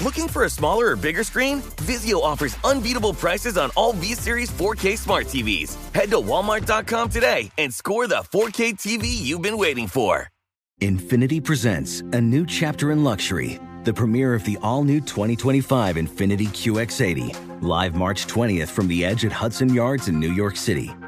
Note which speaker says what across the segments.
Speaker 1: Looking for a smaller or bigger screen? Vizio offers unbeatable prices on all V Series 4K smart TVs. Head to Walmart.com today and score the 4K TV you've been waiting for.
Speaker 2: Infiniti presents a new chapter in luxury, the premiere of the all new 2025 Infiniti QX80, live March 20th from the edge at Hudson Yards in New York City,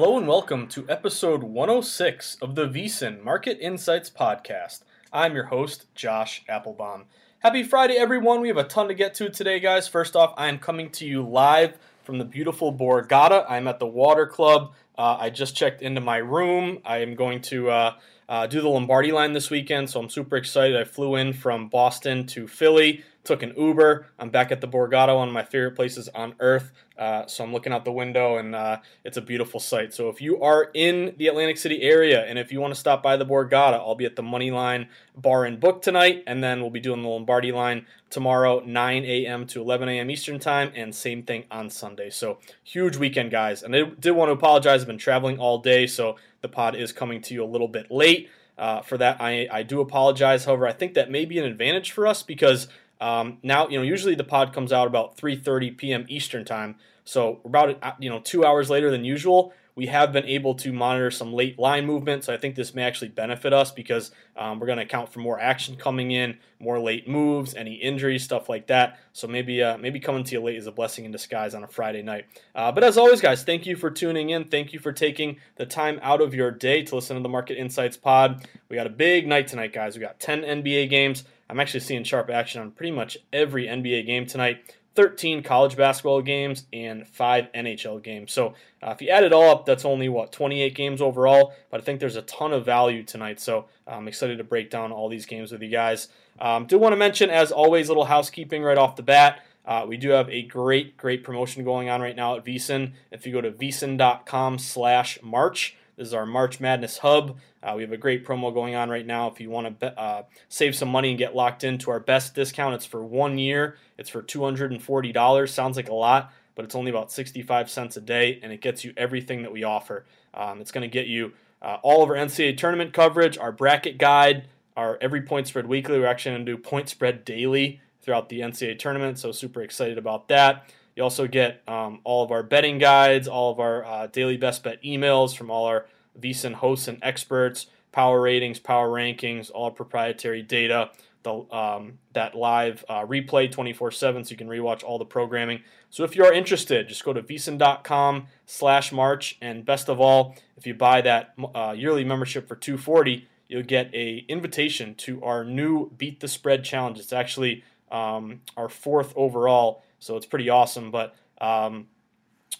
Speaker 3: Hello and welcome to episode 106 of the VSiN Market Insights Podcast. I'm your host, Josh Applebaum. Happy Friday, everyone. We have a ton to get to today, guys. First off, I am coming to you live from the beautiful Borgata. I'm at the Water Club. Uh, I just checked into my room. I am going to uh, uh, do the Lombardi line this weekend, so I'm super excited. I flew in from Boston to Philly took an Uber. I'm back at the Borgata, one of my favorite places on earth. Uh, so I'm looking out the window, and uh, it's a beautiful sight. So if you are in the Atlantic City area, and if you want to stop by the Borgata, I'll be at the Moneyline Bar and Book tonight, and then we'll be doing the Lombardi line tomorrow, 9 a.m. to 11 a.m. Eastern Time, and same thing on Sunday. So huge weekend, guys. And I did want to apologize. I've been traveling all day, so the pod is coming to you a little bit late. Uh, for that, I, I do apologize. However, I think that may be an advantage for us because um, now, you know, usually the pod comes out about 3:30 p.m. Eastern time, so about uh, you know two hours later than usual. We have been able to monitor some late line movement, so I think this may actually benefit us because um, we're going to account for more action coming in, more late moves, any injuries, stuff like that. So maybe uh, maybe coming to you late is a blessing in disguise on a Friday night. Uh, but as always, guys, thank you for tuning in. Thank you for taking the time out of your day to listen to the Market Insights Pod. We got a big night tonight, guys. We got 10 NBA games. I'm actually seeing sharp action on pretty much every NBA game tonight. 13 college basketball games and five NHL games. So uh, if you add it all up, that's only what 28 games overall. But I think there's a ton of value tonight. So I'm excited to break down all these games with you guys. Um, do want to mention, as always, little housekeeping right off the bat. Uh, we do have a great, great promotion going on right now at VSiN. If you go to vsin.com slash March, this is our March Madness hub. Uh, we have a great promo going on right now. If you want to uh, save some money and get locked into our best discount, it's for one year. It's for $240. Sounds like a lot, but it's only about 65 cents a day, and it gets you everything that we offer. Um, it's going to get you uh, all of our NCAA tournament coverage, our bracket guide, our every point spread weekly. We're actually going to do point spread daily throughout the NCAA tournament, so super excited about that. You also get um, all of our betting guides, all of our uh, daily best bet emails from all our VSiN hosts and experts, power ratings, power rankings, all proprietary data, the, um, that live uh, replay 24 7 so you can rewatch all the programming. So if you are interested, just go to vsin.com slash March. And best of all, if you buy that uh, yearly membership for 240 you'll get a invitation to our new Beat the Spread challenge. It's actually um, our fourth overall, so it's pretty awesome. But um,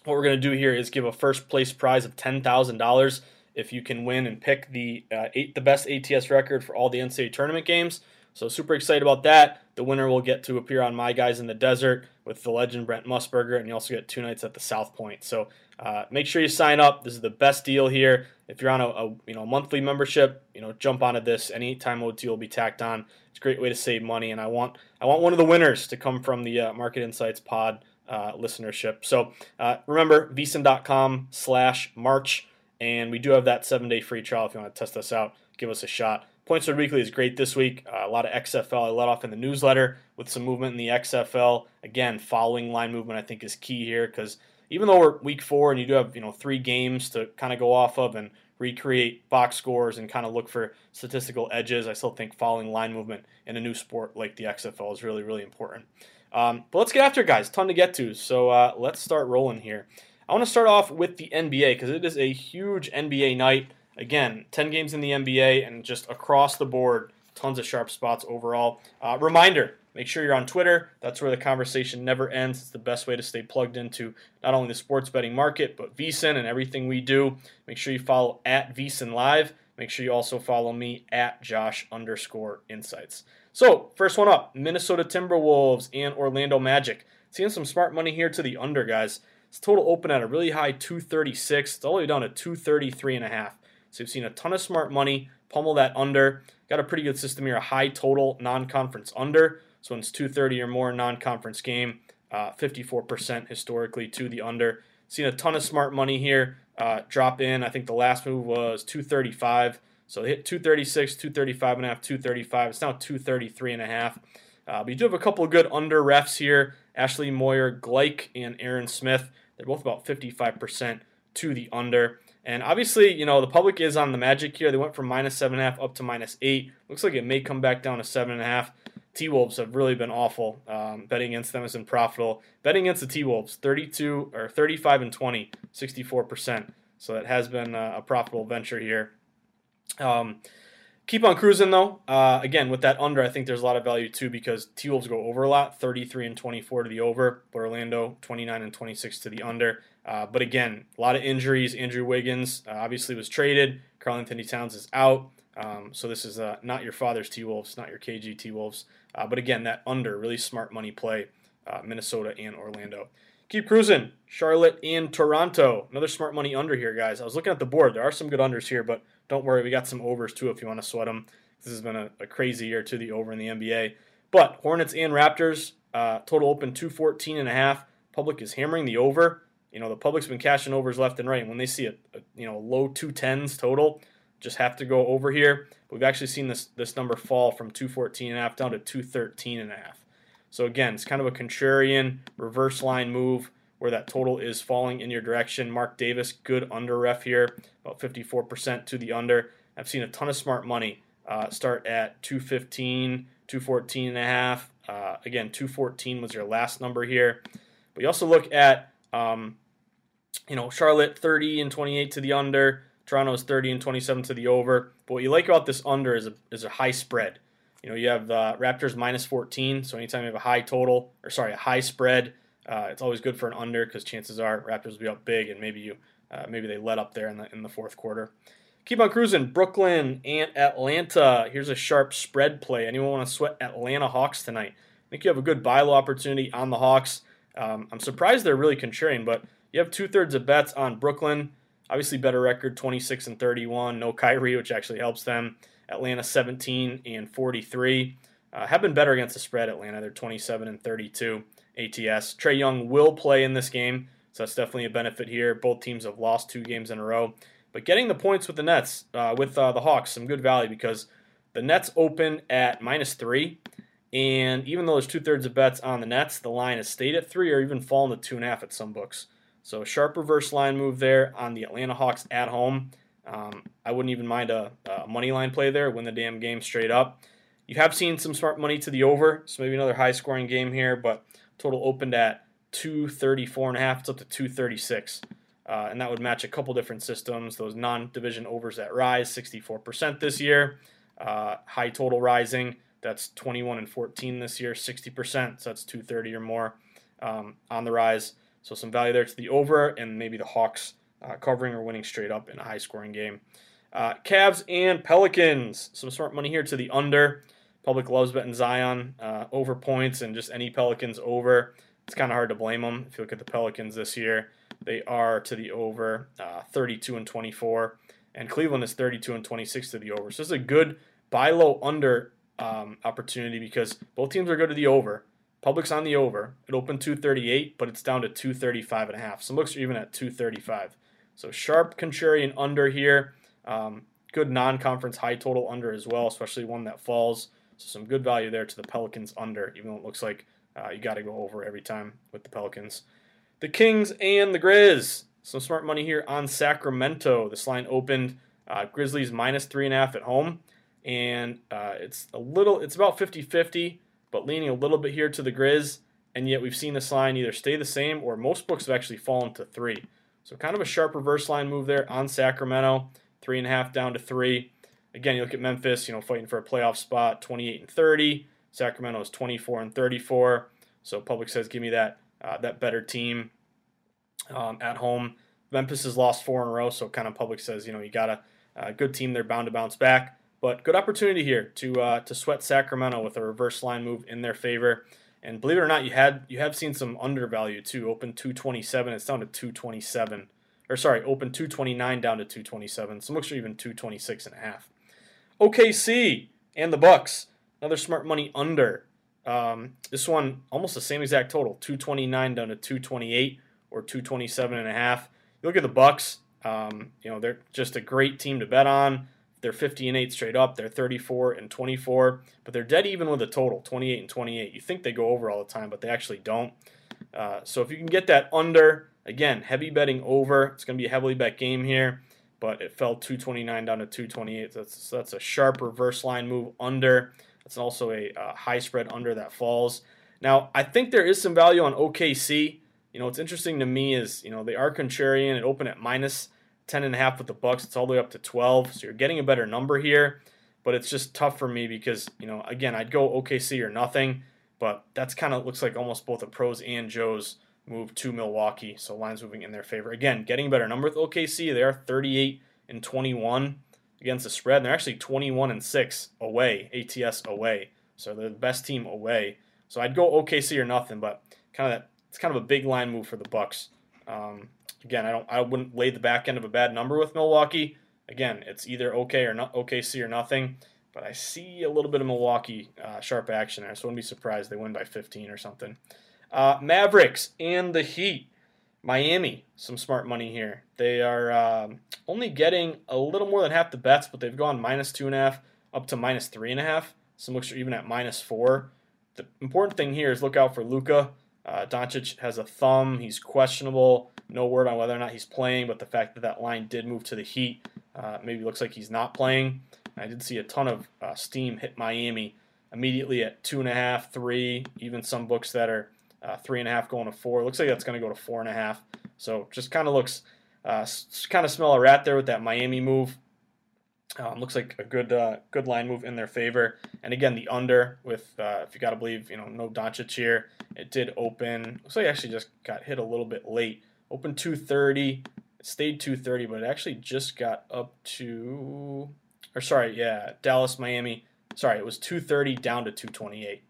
Speaker 3: what we're going to do here is give a first place prize of ten thousand dollars if you can win and pick the uh, eight, the best ATS record for all the NCAA tournament games. So super excited about that. The winner will get to appear on My Guys in the Desert with the legend Brent Musburger, and you also get two nights at the South Point. So uh, make sure you sign up. This is the best deal here. If you're on a, a you know monthly membership, you know jump onto this. Anytime OT will be tacked on. It's a great way to save money, and I want I want one of the winners to come from the uh, Market Insights Pod uh, listenership. So uh, remember VSiN.com slash March, and we do have that seven day free trial if you want to test us out. Give us a shot. Points Spread Weekly is great this week. Uh, a lot of XFL. I let off in the newsletter with some movement in the XFL. Again, following line movement I think is key here because even though we're week four and you do have you know three games to kind of go off of and recreate box scores and kind of look for statistical edges, I still think following line movement in a new sport like the XFL is really really important. Um, but let's get after it, guys. Ton to get to. So uh, let's start rolling here. I want to start off with the NBA because it is a huge NBA night. Again, 10 games in the NBA and just across the board, tons of sharp spots overall. Uh, reminder make sure you're on Twitter. That's where the conversation never ends. It's the best way to stay plugged into not only the sports betting market, but VSiN and everything we do. Make sure you follow at VSiN Live. Make sure you also follow me at Josh underscore insights. So, first one up Minnesota Timberwolves and Orlando Magic. Seeing some smart money here to the under, guys. It's total open at a really high 236. It's all the way down to 233.5. So, you've seen a ton of smart money pummel that under. Got a pretty good system here, a high total non conference under. So when it's 230 or more non-conference game, uh, 54% historically to the under. Seen a ton of smart money here uh, drop in. I think the last move was 235. So hit 236, 235 and a half, 235. It's now 233 and a half. Uh, but you do have a couple of good under refs here. Ashley Moyer, Gleich, and Aaron Smith. They're both about 55% to the under. And obviously, you know, the public is on the Magic here. They went from minus seven and a half up to minus eight. Looks like it may come back down to seven and a half. T Wolves have really been awful. Um, betting against them has been profitable. Betting against the T Wolves, 32 or 35 and 20, 64%. So it has been a, a profitable venture here. Um, keep on cruising though. Uh, again, with that under, I think there's a lot of value too because T Wolves go over a lot, 33 and 24 to the over, but Orlando 29 and 26 to the under. Uh, but again, a lot of injuries. Andrew Wiggins uh, obviously was traded. Karl-Anthony Towns is out. Um, so this is uh, not your father's T Wolves, not your KG T Wolves. Uh, but again, that under, really smart money play, uh, Minnesota and Orlando. Keep cruising. Charlotte and Toronto. Another smart money under here, guys. I was looking at the board. There are some good unders here, but don't worry. We got some overs too if you want to sweat them. This has been a, a crazy year to the over in the NBA. But Hornets and Raptors, uh, total open 214 and a half. Public is hammering the over. You know, the public's been cashing overs left and right. And when they see a, a you know low 210s total, just have to go over here. We've actually seen this this number fall from 214 and a half down to 213 and a half. So again, it's kind of a contrarian reverse line move where that total is falling in your direction. Mark Davis, good under ref here, about 54% to the under. I've seen a ton of smart money uh, start at 215, 214 and a half. Uh, again, 214 was your last number here. But you also look at, um, you know, Charlotte 30 and 28 to the under. Toronto's 30 and 27 to the over. But what you like about this under is a, is a high spread. You know, you have uh, Raptors minus 14, so anytime you have a high total, or sorry, a high spread, uh, it's always good for an under because chances are Raptors will be up big, and maybe you uh, maybe they let up there in the in the fourth quarter. Keep on cruising. Brooklyn and Atlanta. Here's a sharp spread play. Anyone want to sweat Atlanta Hawks tonight? I think you have a good buy low opportunity on the Hawks. Um, I'm surprised they're really contrarian, but you have two thirds of bets on Brooklyn. Obviously, better record 26 and 31. No Kyrie, which actually helps them. Atlanta 17 and 43. Uh, have been better against the spread. Atlanta they're 27 and 32 ATS. Trae Young will play in this game, so that's definitely a benefit here. Both teams have lost two games in a row, but getting the points with the Nets uh, with uh, the Hawks some good value because the Nets open at minus three, and even though there's two thirds of bets on the Nets, the line has stayed at three or even fallen to two and a half at some books. So a sharp reverse line move there on the Atlanta Hawks at home. Um, I wouldn't even mind a, a, money line play there, win the damn game straight up. You have seen some smart money to the over, so maybe another high scoring game here, but total opened at 234 and a half. It's up to 236. uh, and that would match a couple different systems. Those non-division overs that rise, 64% this year. Uh, high total rising, that's 21 and 14 this year, 60%. So that's 230 or more um, on the rise. So some value there to the over, and maybe the Hawks uh, covering or winning straight up in a high-scoring game. Uh, Cavs and Pelicans. Some smart money here to the under. Public loves betting Zion uh, over points and just any Pelicans over. It's kind of hard to blame them. If you look at the Pelicans this year, they are to the over uh, 32 and 24, and Cleveland is 32 and 26 to the over. So this is a good buy low under um, opportunity because both teams are good to the over. Public's on the over. It opened 238, but it's down to 235 and a half. Some books are even at 235. So sharp contrarian under here. Um, good non-conference high total under as well, especially one that falls. So some good value there to the Pelicans under, even though it looks like uh, you got to go over every time with the Pelicans. The Kings and the Grizz. Some smart money here on Sacramento. This line opened uh, Grizzlies minus three and a half at home, and uh, it's a little, it's about 50-50, but leaning a little bit here to the Grizz. And yet we've seen this line either stay the same or most books have actually fallen to three. So kind of a sharp reverse line move there on Sacramento, three and a half down to three. Again, you look at Memphis, you know, fighting for a playoff spot, 28 and 30. Sacramento is 24 and 34. So public says, give me that uh, that better team um, at home. Memphis has lost four in a row, so kind of public says, you know, you got a, a good team. They're bound to bounce back. But good opportunity here to uh, to sweat Sacramento with a reverse line move in their favor. And believe it or not, you had you have seen some undervalue too. Open 227, it's down to 227. Or sorry, open 229 down to 227. Some looks are even 226 and a half. OKC and the Bucks, another smart money under. Um, this one almost the same exact total, 229 down to 228 or 227 and a half. You look at the Bucks, um, you know, they're just a great team to bet on. They're 50 and 8 straight up. They're 34 and 24, but they're dead even with a total, 28 and 28. You think they go over all the time, but they actually don't. Uh, so if you can get that under, again, heavy betting over. It's going to be a heavily bet game here, but it fell 229 down to 228. So that's, that's a sharp reverse line move under. It's also a uh, high spread under that falls. Now, I think there is some value on OKC. You know, what's interesting to me is, you know, they are contrarian. It opened at minus 10 and a half with the Bucks. It's all the way up to 12. So you're getting a better number here, but it's just tough for me because, you know, again, I'd go OKC or nothing, but that's kind of looks like almost both the pros and Joe's move to Milwaukee. So lines moving in their favor. Again, getting a better number with OKC. They are 38 and 21 against the spread. And they're actually 21 and 6 away, ATS away. So they're the best team away. So I'd go OKC or nothing, but kind of that it's kind of a big line move for the Bucks. Um, again, I don't I wouldn't lay the back end of a bad number with Milwaukee. Again, it's either okay or not OKC or nothing. But I see a little bit of Milwaukee uh, sharp action there, so I wouldn't be surprised they win by 15 or something. Uh, Mavericks and the Heat. Miami, some smart money here. They are um, only getting a little more than half the bets, but they've gone minus two and a half up to minus three and a half. Some looks are even at minus four. The important thing here is look out for Luka. Uh, Doncic has a thumb. He's questionable. No word on whether or not he's playing, but the fact that that line did move to the Heat uh, maybe looks like he's not playing. I did see a ton of uh, steam hit Miami immediately at two and a half, three, even some books that are uh, three and a half going to four. Looks like that's going to go to four and a half. So just kind of looks, uh, kind of smell a rat there with that Miami move. Um, looks like a good uh, good line move in their favor. And again, the under with uh, if you got to believe, you know, no Doncic here. It did open. Looks like it actually just got hit a little bit late. Open 230. Stayed 230, but it actually just got up to, or sorry, yeah, Dallas, Miami. Sorry, it was 230 down to 228.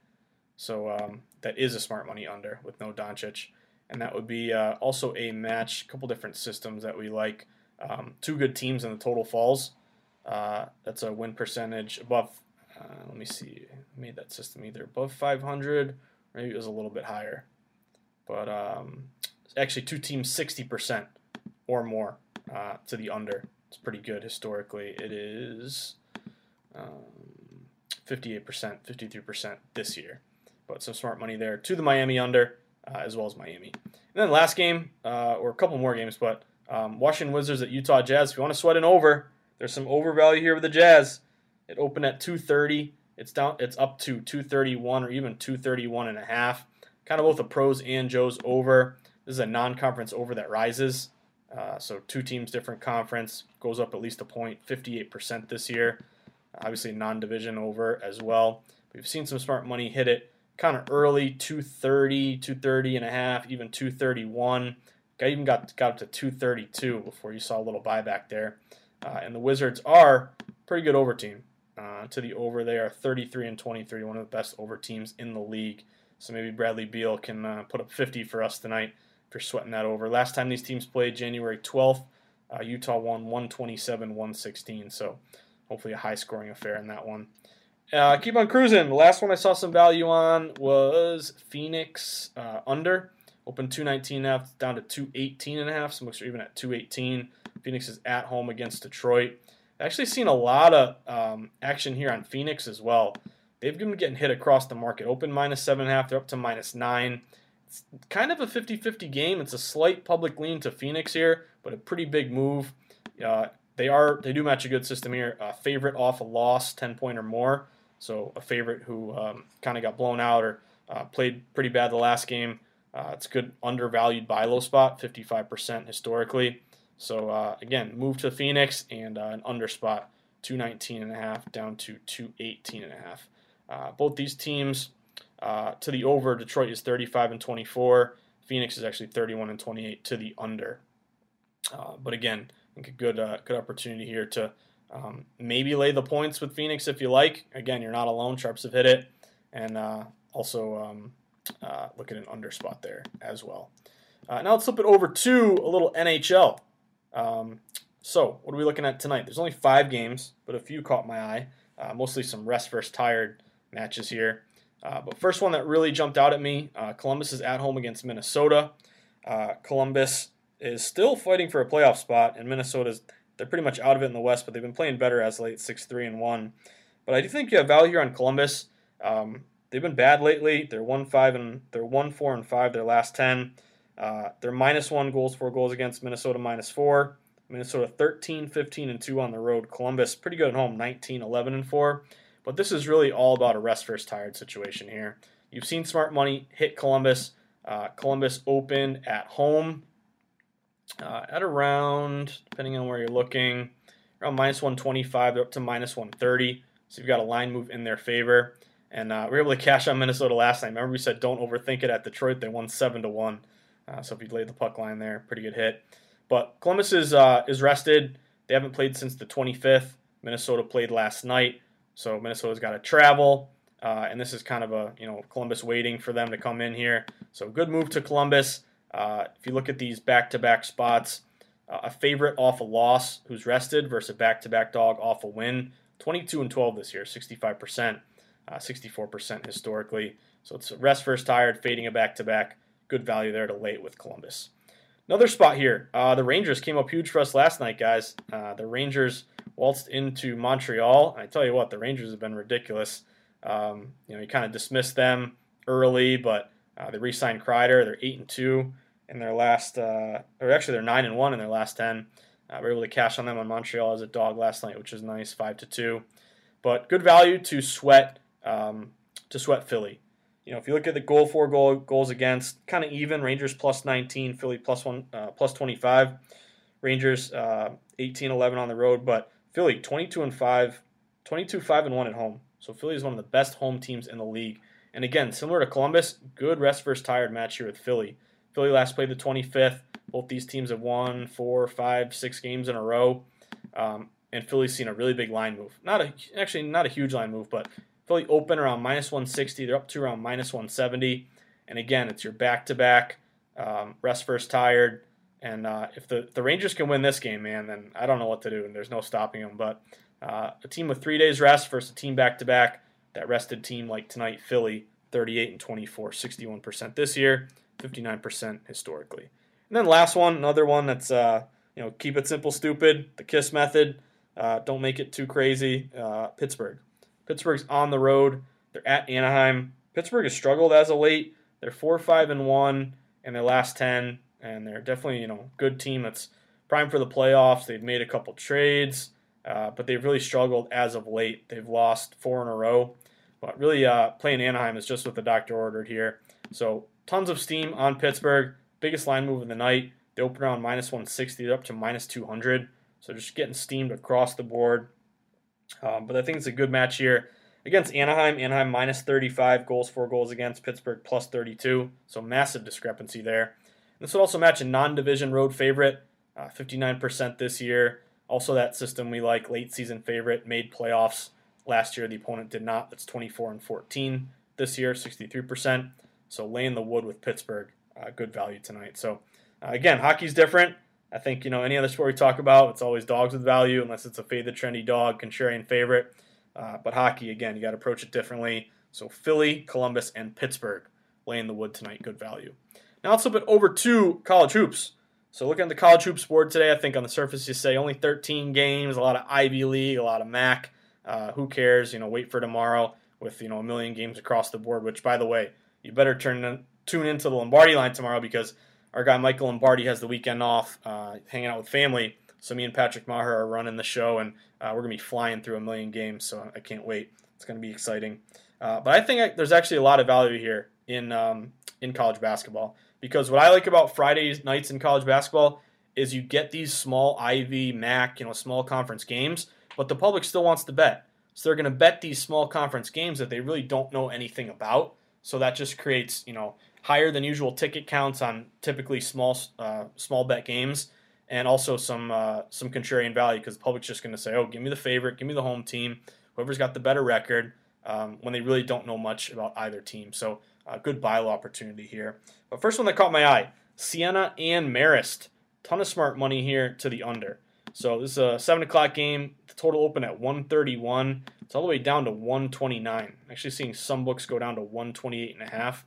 Speaker 3: So um, that is a smart money under with no Doncic. And that would be uh, also a match, a couple different systems that we like. Um, two good teams in the total falls. Uh, that's a win percentage above, uh, let me see, I made that system either above 500, maybe it was a little bit higher. But um, actually, two teams 60% or more uh, to the under. It's pretty good historically. It is um, 58%, 53% this year but some smart money there to the Miami under uh, as well as Miami. And then last game, uh, or a couple more games, but um, Washington Wizards at Utah Jazz. If you want to sweat an over, there's some overvalue here with the Jazz. It opened at 230. It's down. It's up to 231 or even 231 and a half. Kind of both the pros and Joe's over. This is a non-conference over that rises. Uh, so two teams, different conference, goes up at least a point, 58% this year. Obviously, non-division over as well. We've seen some smart money hit it kind of early, 230, 230 and a half, even 231. Got even got got up to 232 before you saw a little buyback there. Uh, and the Wizards are pretty good over team. Uh, to the over, they are 33 and 23, one of the best over teams in the league. So maybe Bradley Beal can uh, put up 50 for us tonight if you're sweating that over. Last time these teams played, January 12th, uh, Utah won 127 116. So hopefully a high scoring affair in that one. Uh, keep on cruising. The last one I saw some value on was Phoenix uh, under. Open 219 and a down to 218 and a half. Some looks are even at 218. Phoenix is at home against Detroit. Actually, seen a lot of um, action here on Phoenix as well. They've been getting hit across the market. Open minus seven and a half. They're up to minus nine. It's kind of a 50-50 game. It's a slight public lean to Phoenix here, but a pretty big move. Uh, they are they do match a good system here. Uh, favorite off a loss, 10 point or more. So a favorite who um, kind of got blown out or uh, played pretty bad the last game. Uh, it's a good undervalued buy low spot, 55% historically. So uh, again, move to Phoenix and uh, an under spot, 219 and a half down to 218 and a half. Uh, both these teams uh, to the over. Detroit is 35 and 24. Phoenix is actually 31 and 28 to the under. but again, I think a good good opportunity here to um, maybe lay the points with Phoenix if you like. Again, you're not alone. Sharps have hit it. And uh, also um, uh, look at an under spot there as well. Uh, now let's flip it over to a little NHL. Um, so, what are we looking at tonight? There's only five games, but a few caught my eye. Uh, mostly some rest versus tired matches here. Uh, but first one that really jumped out at me uh, Columbus is at home against Minnesota. Columbus is still fighting for a playoff spot, and Minnesota's they're pretty much out of it in the West, but they've been playing better as late, six three and one. But I do think you have value here on Columbus. Um, they've been bad lately. They're one five and they're one four and five their last ten. Uh, they're minus one goals, four goals against Minnesota minus four. Minnesota 13, 15, and 2 on the road. Columbus pretty good at home, 19, 11, and 4. But this is really all about a rest versus tired situation here. You've seen smart money hit Columbus. Uh, Columbus opened at home uh, at around, depending on where you're looking, around minus 125. They're up to minus 130. So you've got a line move in their favor. And uh, we were able to cash on Minnesota last night. Remember, we said don't overthink it at Detroit. They won 7 to 1. Uh, so if you laid the puck line there, pretty good hit. But Columbus is, uh, is rested. They haven't played since the 25th. Minnesota played last night. So Minnesota's got to travel. Uh, and this is kind of a, you know, Columbus waiting for them to come in here. So good move to Columbus. Uh, if you look at these back-to-back spots, uh, a favorite off a loss who's rested versus a back-to-back dog off a win. 22 and 12 this year, 65%, uh, 64% historically. So it's rest first tired, fading a back-to-back. Good value there to late with Columbus. Another spot here. Uh, the Rangers came up huge for us last night, guys. Uh, the Rangers waltzed into Montreal. I tell you what, the Rangers have been ridiculous. Um, you know, you kind of dismissed them early, but uh, they re-signed Kreider. They're eight and two in their last, uh, or actually they're nine and one in their last ten. Uh, we were able to cash on them on Montreal as a dog last night, which is nice, five to two. But good value to sweat um, to sweat Philly. You know, if you look at the goal for goal goals against, kind of even. Rangers plus 19, Philly plus one uh, plus 25. Rangers uh, 18 11 on the road, but Philly 22 and 5, 22 5 and 1 at home. So Philly is one of the best home teams in the league. And again, similar to Columbus, good rest versus tired match here with Philly. Philly last played the 25th. Both these teams have won four, five, six games in a row. Um, and Philly's seen a really big line move. Not a actually not a huge line move, but Philly open around minus 160. They're up to around minus 170. And again, it's your back to back, rest first tired. And uh, if the, the Rangers can win this game, man, then I don't know what to do. And there's no stopping them. But uh, a team with three days rest versus a team back to back, that rested team like tonight, Philly, 38 and 24, 61% this year, 59% historically. And then last one, another one that's uh, you know keep it simple, stupid. The Kiss method. Uh, don't make it too crazy. Uh, Pittsburgh. Pittsburgh's on the road. They're at Anaheim. Pittsburgh has struggled as of late. They're four, five, and one in their last ten, and they're definitely you know good team that's prime for the playoffs. They've made a couple trades, uh, but they've really struggled as of late. They've lost four in a row. But really, uh, playing Anaheim is just what the doctor ordered here. So tons of steam on Pittsburgh. Biggest line move of the night. They open around minus 160, up to minus 200. So just getting steamed across the board. Um, but I think it's a good match here against Anaheim. Anaheim minus 35 goals, four goals against Pittsburgh plus 32. So massive discrepancy there. This would also match a non-division road favorite, uh, 59% this year. Also, that system we like, late season favorite, made playoffs last year. The opponent did not. That's 24 and 14 this year, 63%. So laying the wood with Pittsburgh, uh, good value tonight. So uh, again, hockey's different. I think you know any other sport we talk about, it's always dogs with value, unless it's a fade the trendy dog, contrarian favorite. Uh, but hockey, again, you got to approach it differently. So Philly, Columbus, and Pittsburgh laying the wood tonight, good value. Now let's flip it over to college hoops. So looking at the college hoops board today, I think on the surface you say only 13 games, a lot of Ivy League, a lot of MAC. Uh, who cares? You know, wait for tomorrow with you know a million games across the board. Which, by the way, you better turn tune into the Lombardi line tomorrow because our guy Michael Lombardi has the weekend off, uh, hanging out with family. So me and Patrick Meagher are running the show, and uh, we're gonna be flying through a million games. So I can't wait. It's gonna be exciting. Uh, but I think I, there's actually a lot of value here in um, in college basketball because what I like about Friday nights in college basketball is you get these small Ivy, MAC, you know, small conference games, but the public still wants to bet. So they're going to bet these small conference games that they really don't know anything about. So that just creates, you know, higher than usual ticket counts on typically small uh, small bet games, and also some uh, some contrarian value because the public's just going to say, "Oh, give me the favorite, give me the home team, whoever's got the better record," um, when they really don't know much about either team. So, uh, good buy low opportunity here. But first one that caught my eye: Siena and Marist. Ton of smart money here to the under. So this is a seven o'clock game. The total open at 131. It's all the way down to 129. Actually, seeing some books go down to 128 and a half.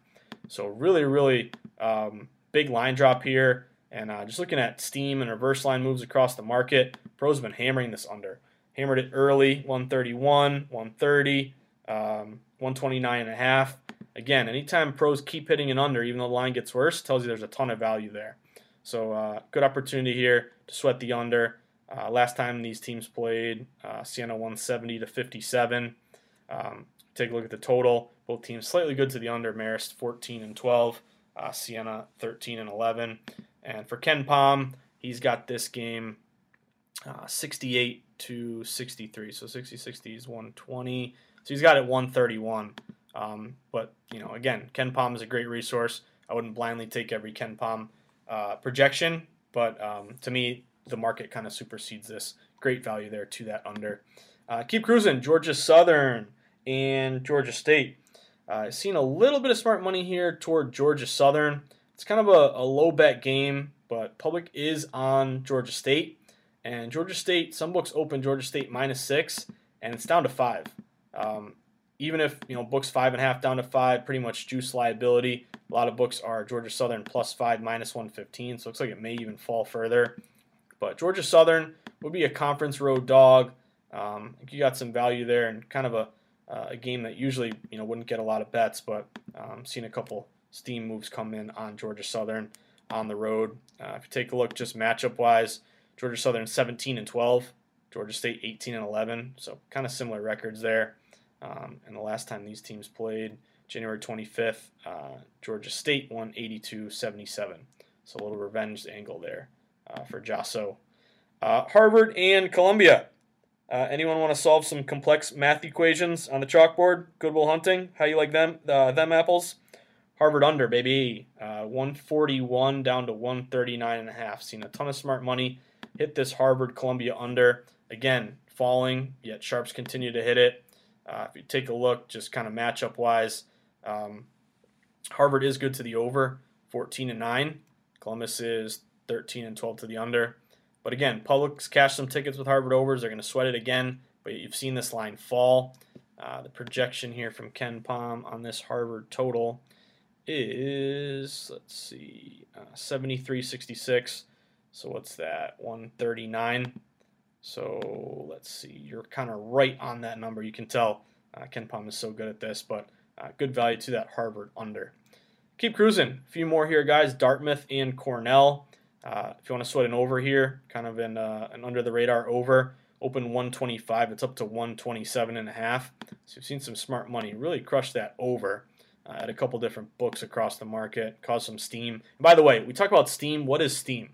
Speaker 3: So really, really um, big line drop here. And uh, just looking at steam and reverse line moves across the market, pros have been hammering this under. Hammered it early, 131, 130, um, 129 and a half. Again, anytime pros keep hitting an under, even though the line gets worse, tells you there's a ton of value there. So uh, good opportunity here to sweat the under. Uh, last time these teams played, uh, Siena 170 to 57. Um, take a look at the total. Both teams slightly good to the under. Marist 14 and 12. Uh, Siena 13 and 11. And for KenPom, he's got this game uh, 68 to 63. So 60 60 is 120. So he's got it 131. Um, but, you know, again, KenPom is a great resource. I wouldn't blindly take every KenPom uh, projection, but um, to me, the market kind of supersedes this. Great value there to that under. Uh, keep cruising. Georgia Southern and Georgia State. Uh, seen a little bit of smart money here toward Georgia Southern. It's kind of a, a low bet game, but public is on Georgia State. And Georgia State, some books open Georgia State minus six, and it's down to five. Um, even if you know books five and a half down to five, pretty much juice liability. A lot of books are Georgia Southern plus five minus one fifteen, so it looks like it may even fall further. But Georgia Southern would be a conference road dog. Um, you got some value there and kind of a uh, a game that usually you know wouldn't get a lot of bets, but um, seen a couple steam moves come in on Georgia Southern on the road. Uh, if you take a look just matchup wise, Georgia Southern 17 and 12, Georgia State 18 and 11, so kind of similar records there. Um, and the last time these teams played, January 25th, uh, Georgia State won 82 77. So a little revenge angle there uh, for Jasso. Uh, Harvard and Columbia. Uh, anyone want to solve some complex math equations on the chalkboard? Good Will Hunting, how you like them? Uh, them apples? Harvard under, baby. Uh, 141 down to 139 and a half. Seen a ton of smart money hit this Harvard Columbia under. Again, falling, yet sharps continue to hit it. Uh, if you take a look, just kind of matchup wise, um, Harvard is good to the over, 14 and 9. Columbus is 13 and 12 to the under. But again, Publix cash some tickets with Harvard overs. They're going to sweat it again, but you've seen this line fall. Uh, the projection here from KenPom on this Harvard total is, let's see, uh, 73.66. So what's that? 139. So let's see. You're kind of right on that number. You can tell uh, KenPom is so good at this, but uh, good value to that Harvard under. Keep cruising. A few more here, guys. Dartmouth and Cornell. Uh, if you want to sweat an over here, kind of in uh, an under the radar over, open 125. It's up to 127 and a half. So you've seen some smart money really crush that over. uh, at a couple different books across the market, caused some steam. And by the way, we talk about steam. What is steam?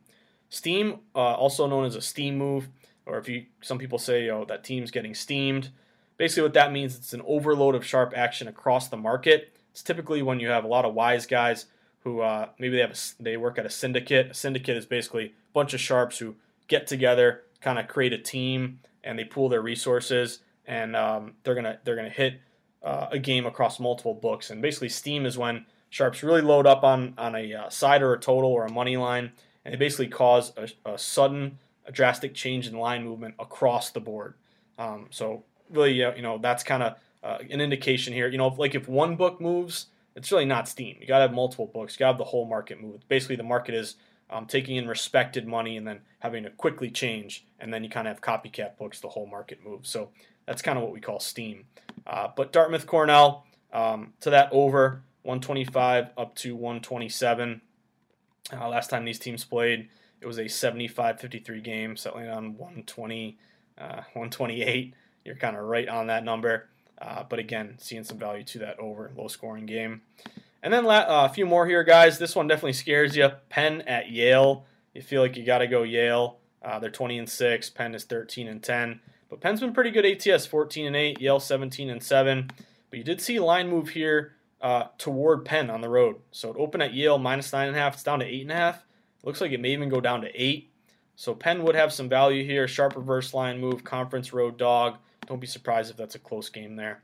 Speaker 3: Steam, uh, also known as a steam move, or if you some people say, oh, that team's getting steamed. Basically, what that means it's an overload of sharp action across the market. It's typically when you have a lot of wise guys who uh, maybe they have a, they work at a syndicate. A syndicate is basically a bunch of sharps who get together, kind of create a team, and they pool their resources, and um, they're gonna they're gonna hit uh, a game across multiple books. And basically, Steam is when sharps really load up on on a uh, side or a total or a money line, and they basically cause a, a sudden, a drastic change in line movement across the board. Um, so really, you know, that's kind of uh, an indication here. You know, like if one book moves, it's really not Steam. You got to have multiple books. You got to have the whole market move. Basically, the market is um, taking in respected money and then having to quickly change, and then you kind of have copycat books. The whole market moves. So that's kind of what we call Steam. Uh, but Dartmouth Cornell um, to that over 125 up to 127. Uh, last time these teams played, it was a 75-53 game, settling on 120, uh, 128. You're kind of right on that number. Uh, but again, seeing some value to that over low scoring game. And then uh, a few more here, guys. This one definitely scares you. Penn at Yale. You feel like you got to go Yale. Uh, they're 20 and 6. Penn is 13 and 10. But Penn's been pretty good ATS, 14 and 8. Yale 17 and 7. But you did see line move here uh, toward Penn on the road. So it opened at Yale minus 9.5. It's down to 8.5. It looks like it may even go down to 8. So Penn would have some value here. Sharp reverse line move, conference road dog. Don't be surprised if that's a close game there.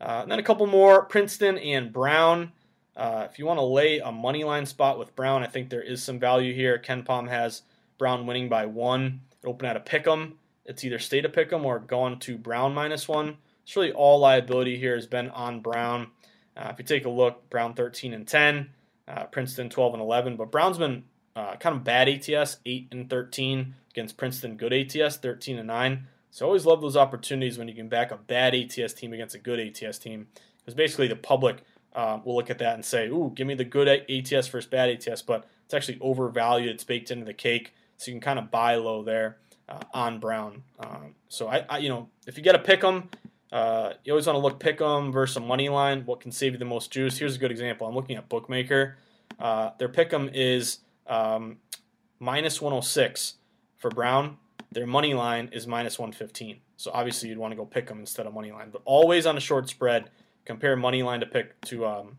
Speaker 3: Uh, and then a couple more Princeton and Brown. Uh, if you want to lay a money line spot with Brown, I think there is some value here. KenPom has Brown winning by one. Open at a pick 'em. It's either stay to pick 'em or gone to Brown minus one. It's really all liability here has been on Brown. Uh, if you take a look, Brown 13 and 10, uh, Princeton 12 and 11, but Brown's been uh, kind of bad ATS, 8 and 13 against Princeton, good ATS, 13 and 9. So I always love those opportunities when you can back a bad ATS team against a good ATS team. Because basically the public uh, will look at that and say, ooh, give me the good ATS versus bad ATS, but it's actually overvalued. It's baked into the cake. So you can kind of buy low there uh, on Brown. Um, so I, I, you know, if you get a pick 'em, uh, you always want to look pick 'em versus a money line. What can save you the most juice? Here's a good example. I'm looking at Bookmaker. Uh, their pick 'em is um, minus 106 for Brown their money line is minus 115. So obviously you'd want to go pick them instead of money line. But always on a short spread, compare money line to pick to um,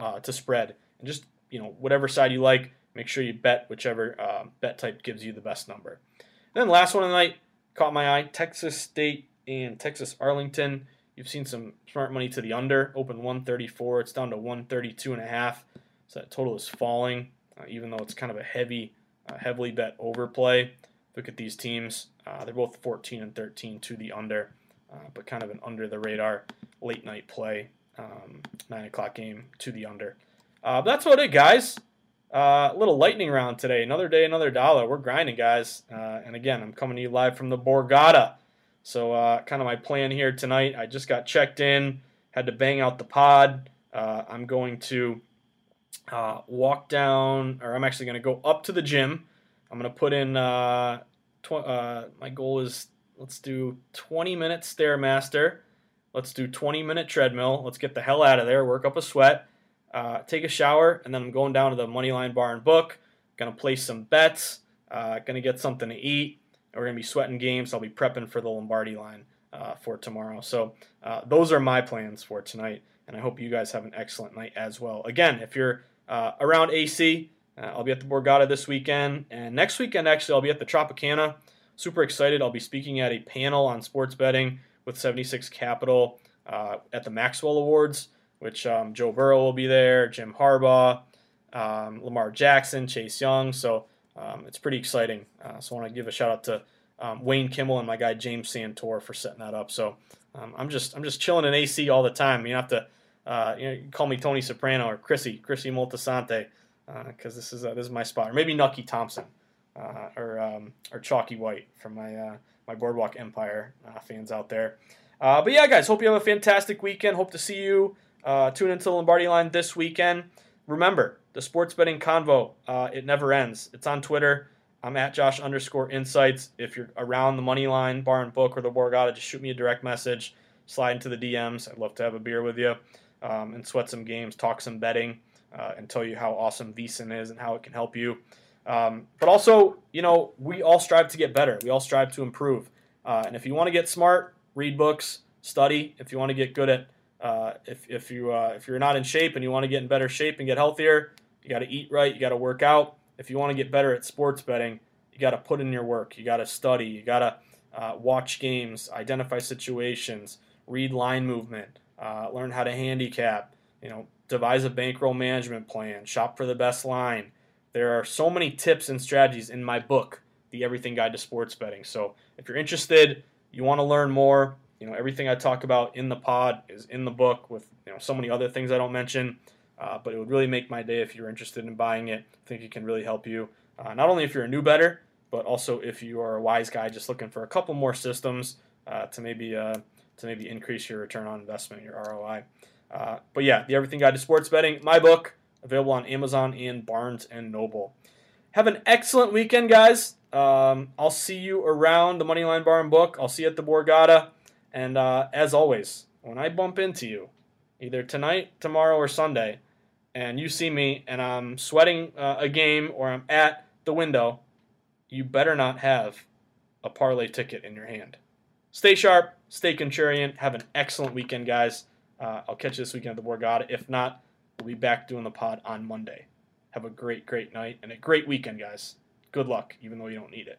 Speaker 3: uh, to spread, and just you know whatever side you like, make sure you bet whichever uh, bet type gives you the best number. And then last one of the night caught my eye: Texas State and Texas Arlington. You've seen some smart money to the under, open 134. It's down to 132 and a half. So that total is falling, uh, even though it's kind of a heavy, uh, heavily bet overplay look at these teams. Uh, they're both 14 and 13 to the under, uh, but kind of an under the radar late night play, um, nine o'clock game to the under. Uh, that's about it, guys. Uh, a little lightning round today. Another day, another dollar. We're grinding, guys. Uh, and again, I'm coming to you live from the Borgata. So, uh, kind of my plan here tonight. I just got checked in, had to bang out the pod. I'm going to walk down, or I'm actually going to go up to the gym. I'm going to put in uh, tw- uh, my goal is let's do 20 minutes stairmaster. Let's do 20 minute treadmill. Let's get the hell out of there work up a sweat uh, take a shower and then i'm going down to the moneyline bar and book. Gonna place some bets uh, gonna get something to eat. We're gonna be sweating games. I'll be prepping for the lombardi line uh, for tomorrow. So uh, those are my plans for tonight and i hope you guys have an excellent night as well. Again if you're uh, around ac uh, I'll be at the Borgata this weekend, and next weekend actually I'll be at the Tropicana. Super excited! I'll be speaking at a panel on sports betting with 76 Capital uh, at the Maxwell Awards, which um, Joe Burrow will be there, Jim Harbaugh, um, Lamar Jackson, Chase Young. So um, it's pretty exciting. Uh, so I want to give a shout out to um, Wayne Kimmel and my guy James Santor for setting that up. So um, I'm just I'm just chilling in AC all the time. You have to uh, you, know, call me Tony Soprano or Chrissy Chrissy Moltisanti because uh, this is uh, this is my spot, or maybe Nucky Thompson uh, or um, or Chalky White from my my Boardwalk Empire fans out there. but yeah, guys, hope you have a fantastic weekend. Hope to see you tune into the Lombardi line this weekend. Remember, the sports betting convo, it never ends. It's on Twitter. I'm at Josh underscore insights. If you're around the money line, bar and book, or the Borgata, just shoot me a direct message. Slide into the DMs. I'd love to have a beer with you. um, and sweat some games, talk some betting, uh, and tell you how awesome VSiN is and how it can help you. Um, but also, you know, we all strive to get better. We all strive to improve. Uh, and if you want to get smart, read books, study. If you want to get good at, uh, if, if you uh, if you're not in shape and you want to get in better shape and get healthier, you got to eat right. You got to work out. If you want to get better at sports betting, you got to put in your work. You got to study. You got to uh, watch games, identify situations, read line movement, uh, learn how to handicap. You know, devise a bankroll management plan, shop for the best line. There are so many tips and strategies in my book, The Everything Guide to Sports Betting. So if you're interested, you want to learn more, you know, everything I talk about in the pod is in the book with, you know, so many other things I don't mention. Uh, but it would really make my day if you're interested in buying it. I think it can really help you, uh, not only if you're a new bettor, but also if you are a wise guy just looking for a couple more systems uh, to maybe uh, to maybe increase your return on investment, your ROI. Uh, but yeah, the Everything Guide to Sports Betting, my book, available on Amazon and Barnes and Noble. Have an excellent weekend, guys. Um, I'll see you around the Moneyline Bar and Book. I'll see you at the Borgata. And uh, as always, when I bump into you, either tonight, tomorrow, or Sunday, and you see me and I'm sweating uh, a game or I'm at the window, you better not have a parlay ticket in your hand. Stay sharp, stay contrarian. Have an excellent weekend, guys. Uh, I'll catch you this weekend at the Borgata. If not, we'll be back doing the pod on Monday. Have a great, great night and a great weekend, guys. Good luck, even though you don't need it.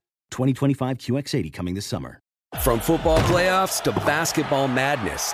Speaker 2: 2025 QX80 coming this summer.
Speaker 4: From football playoffs to basketball madness,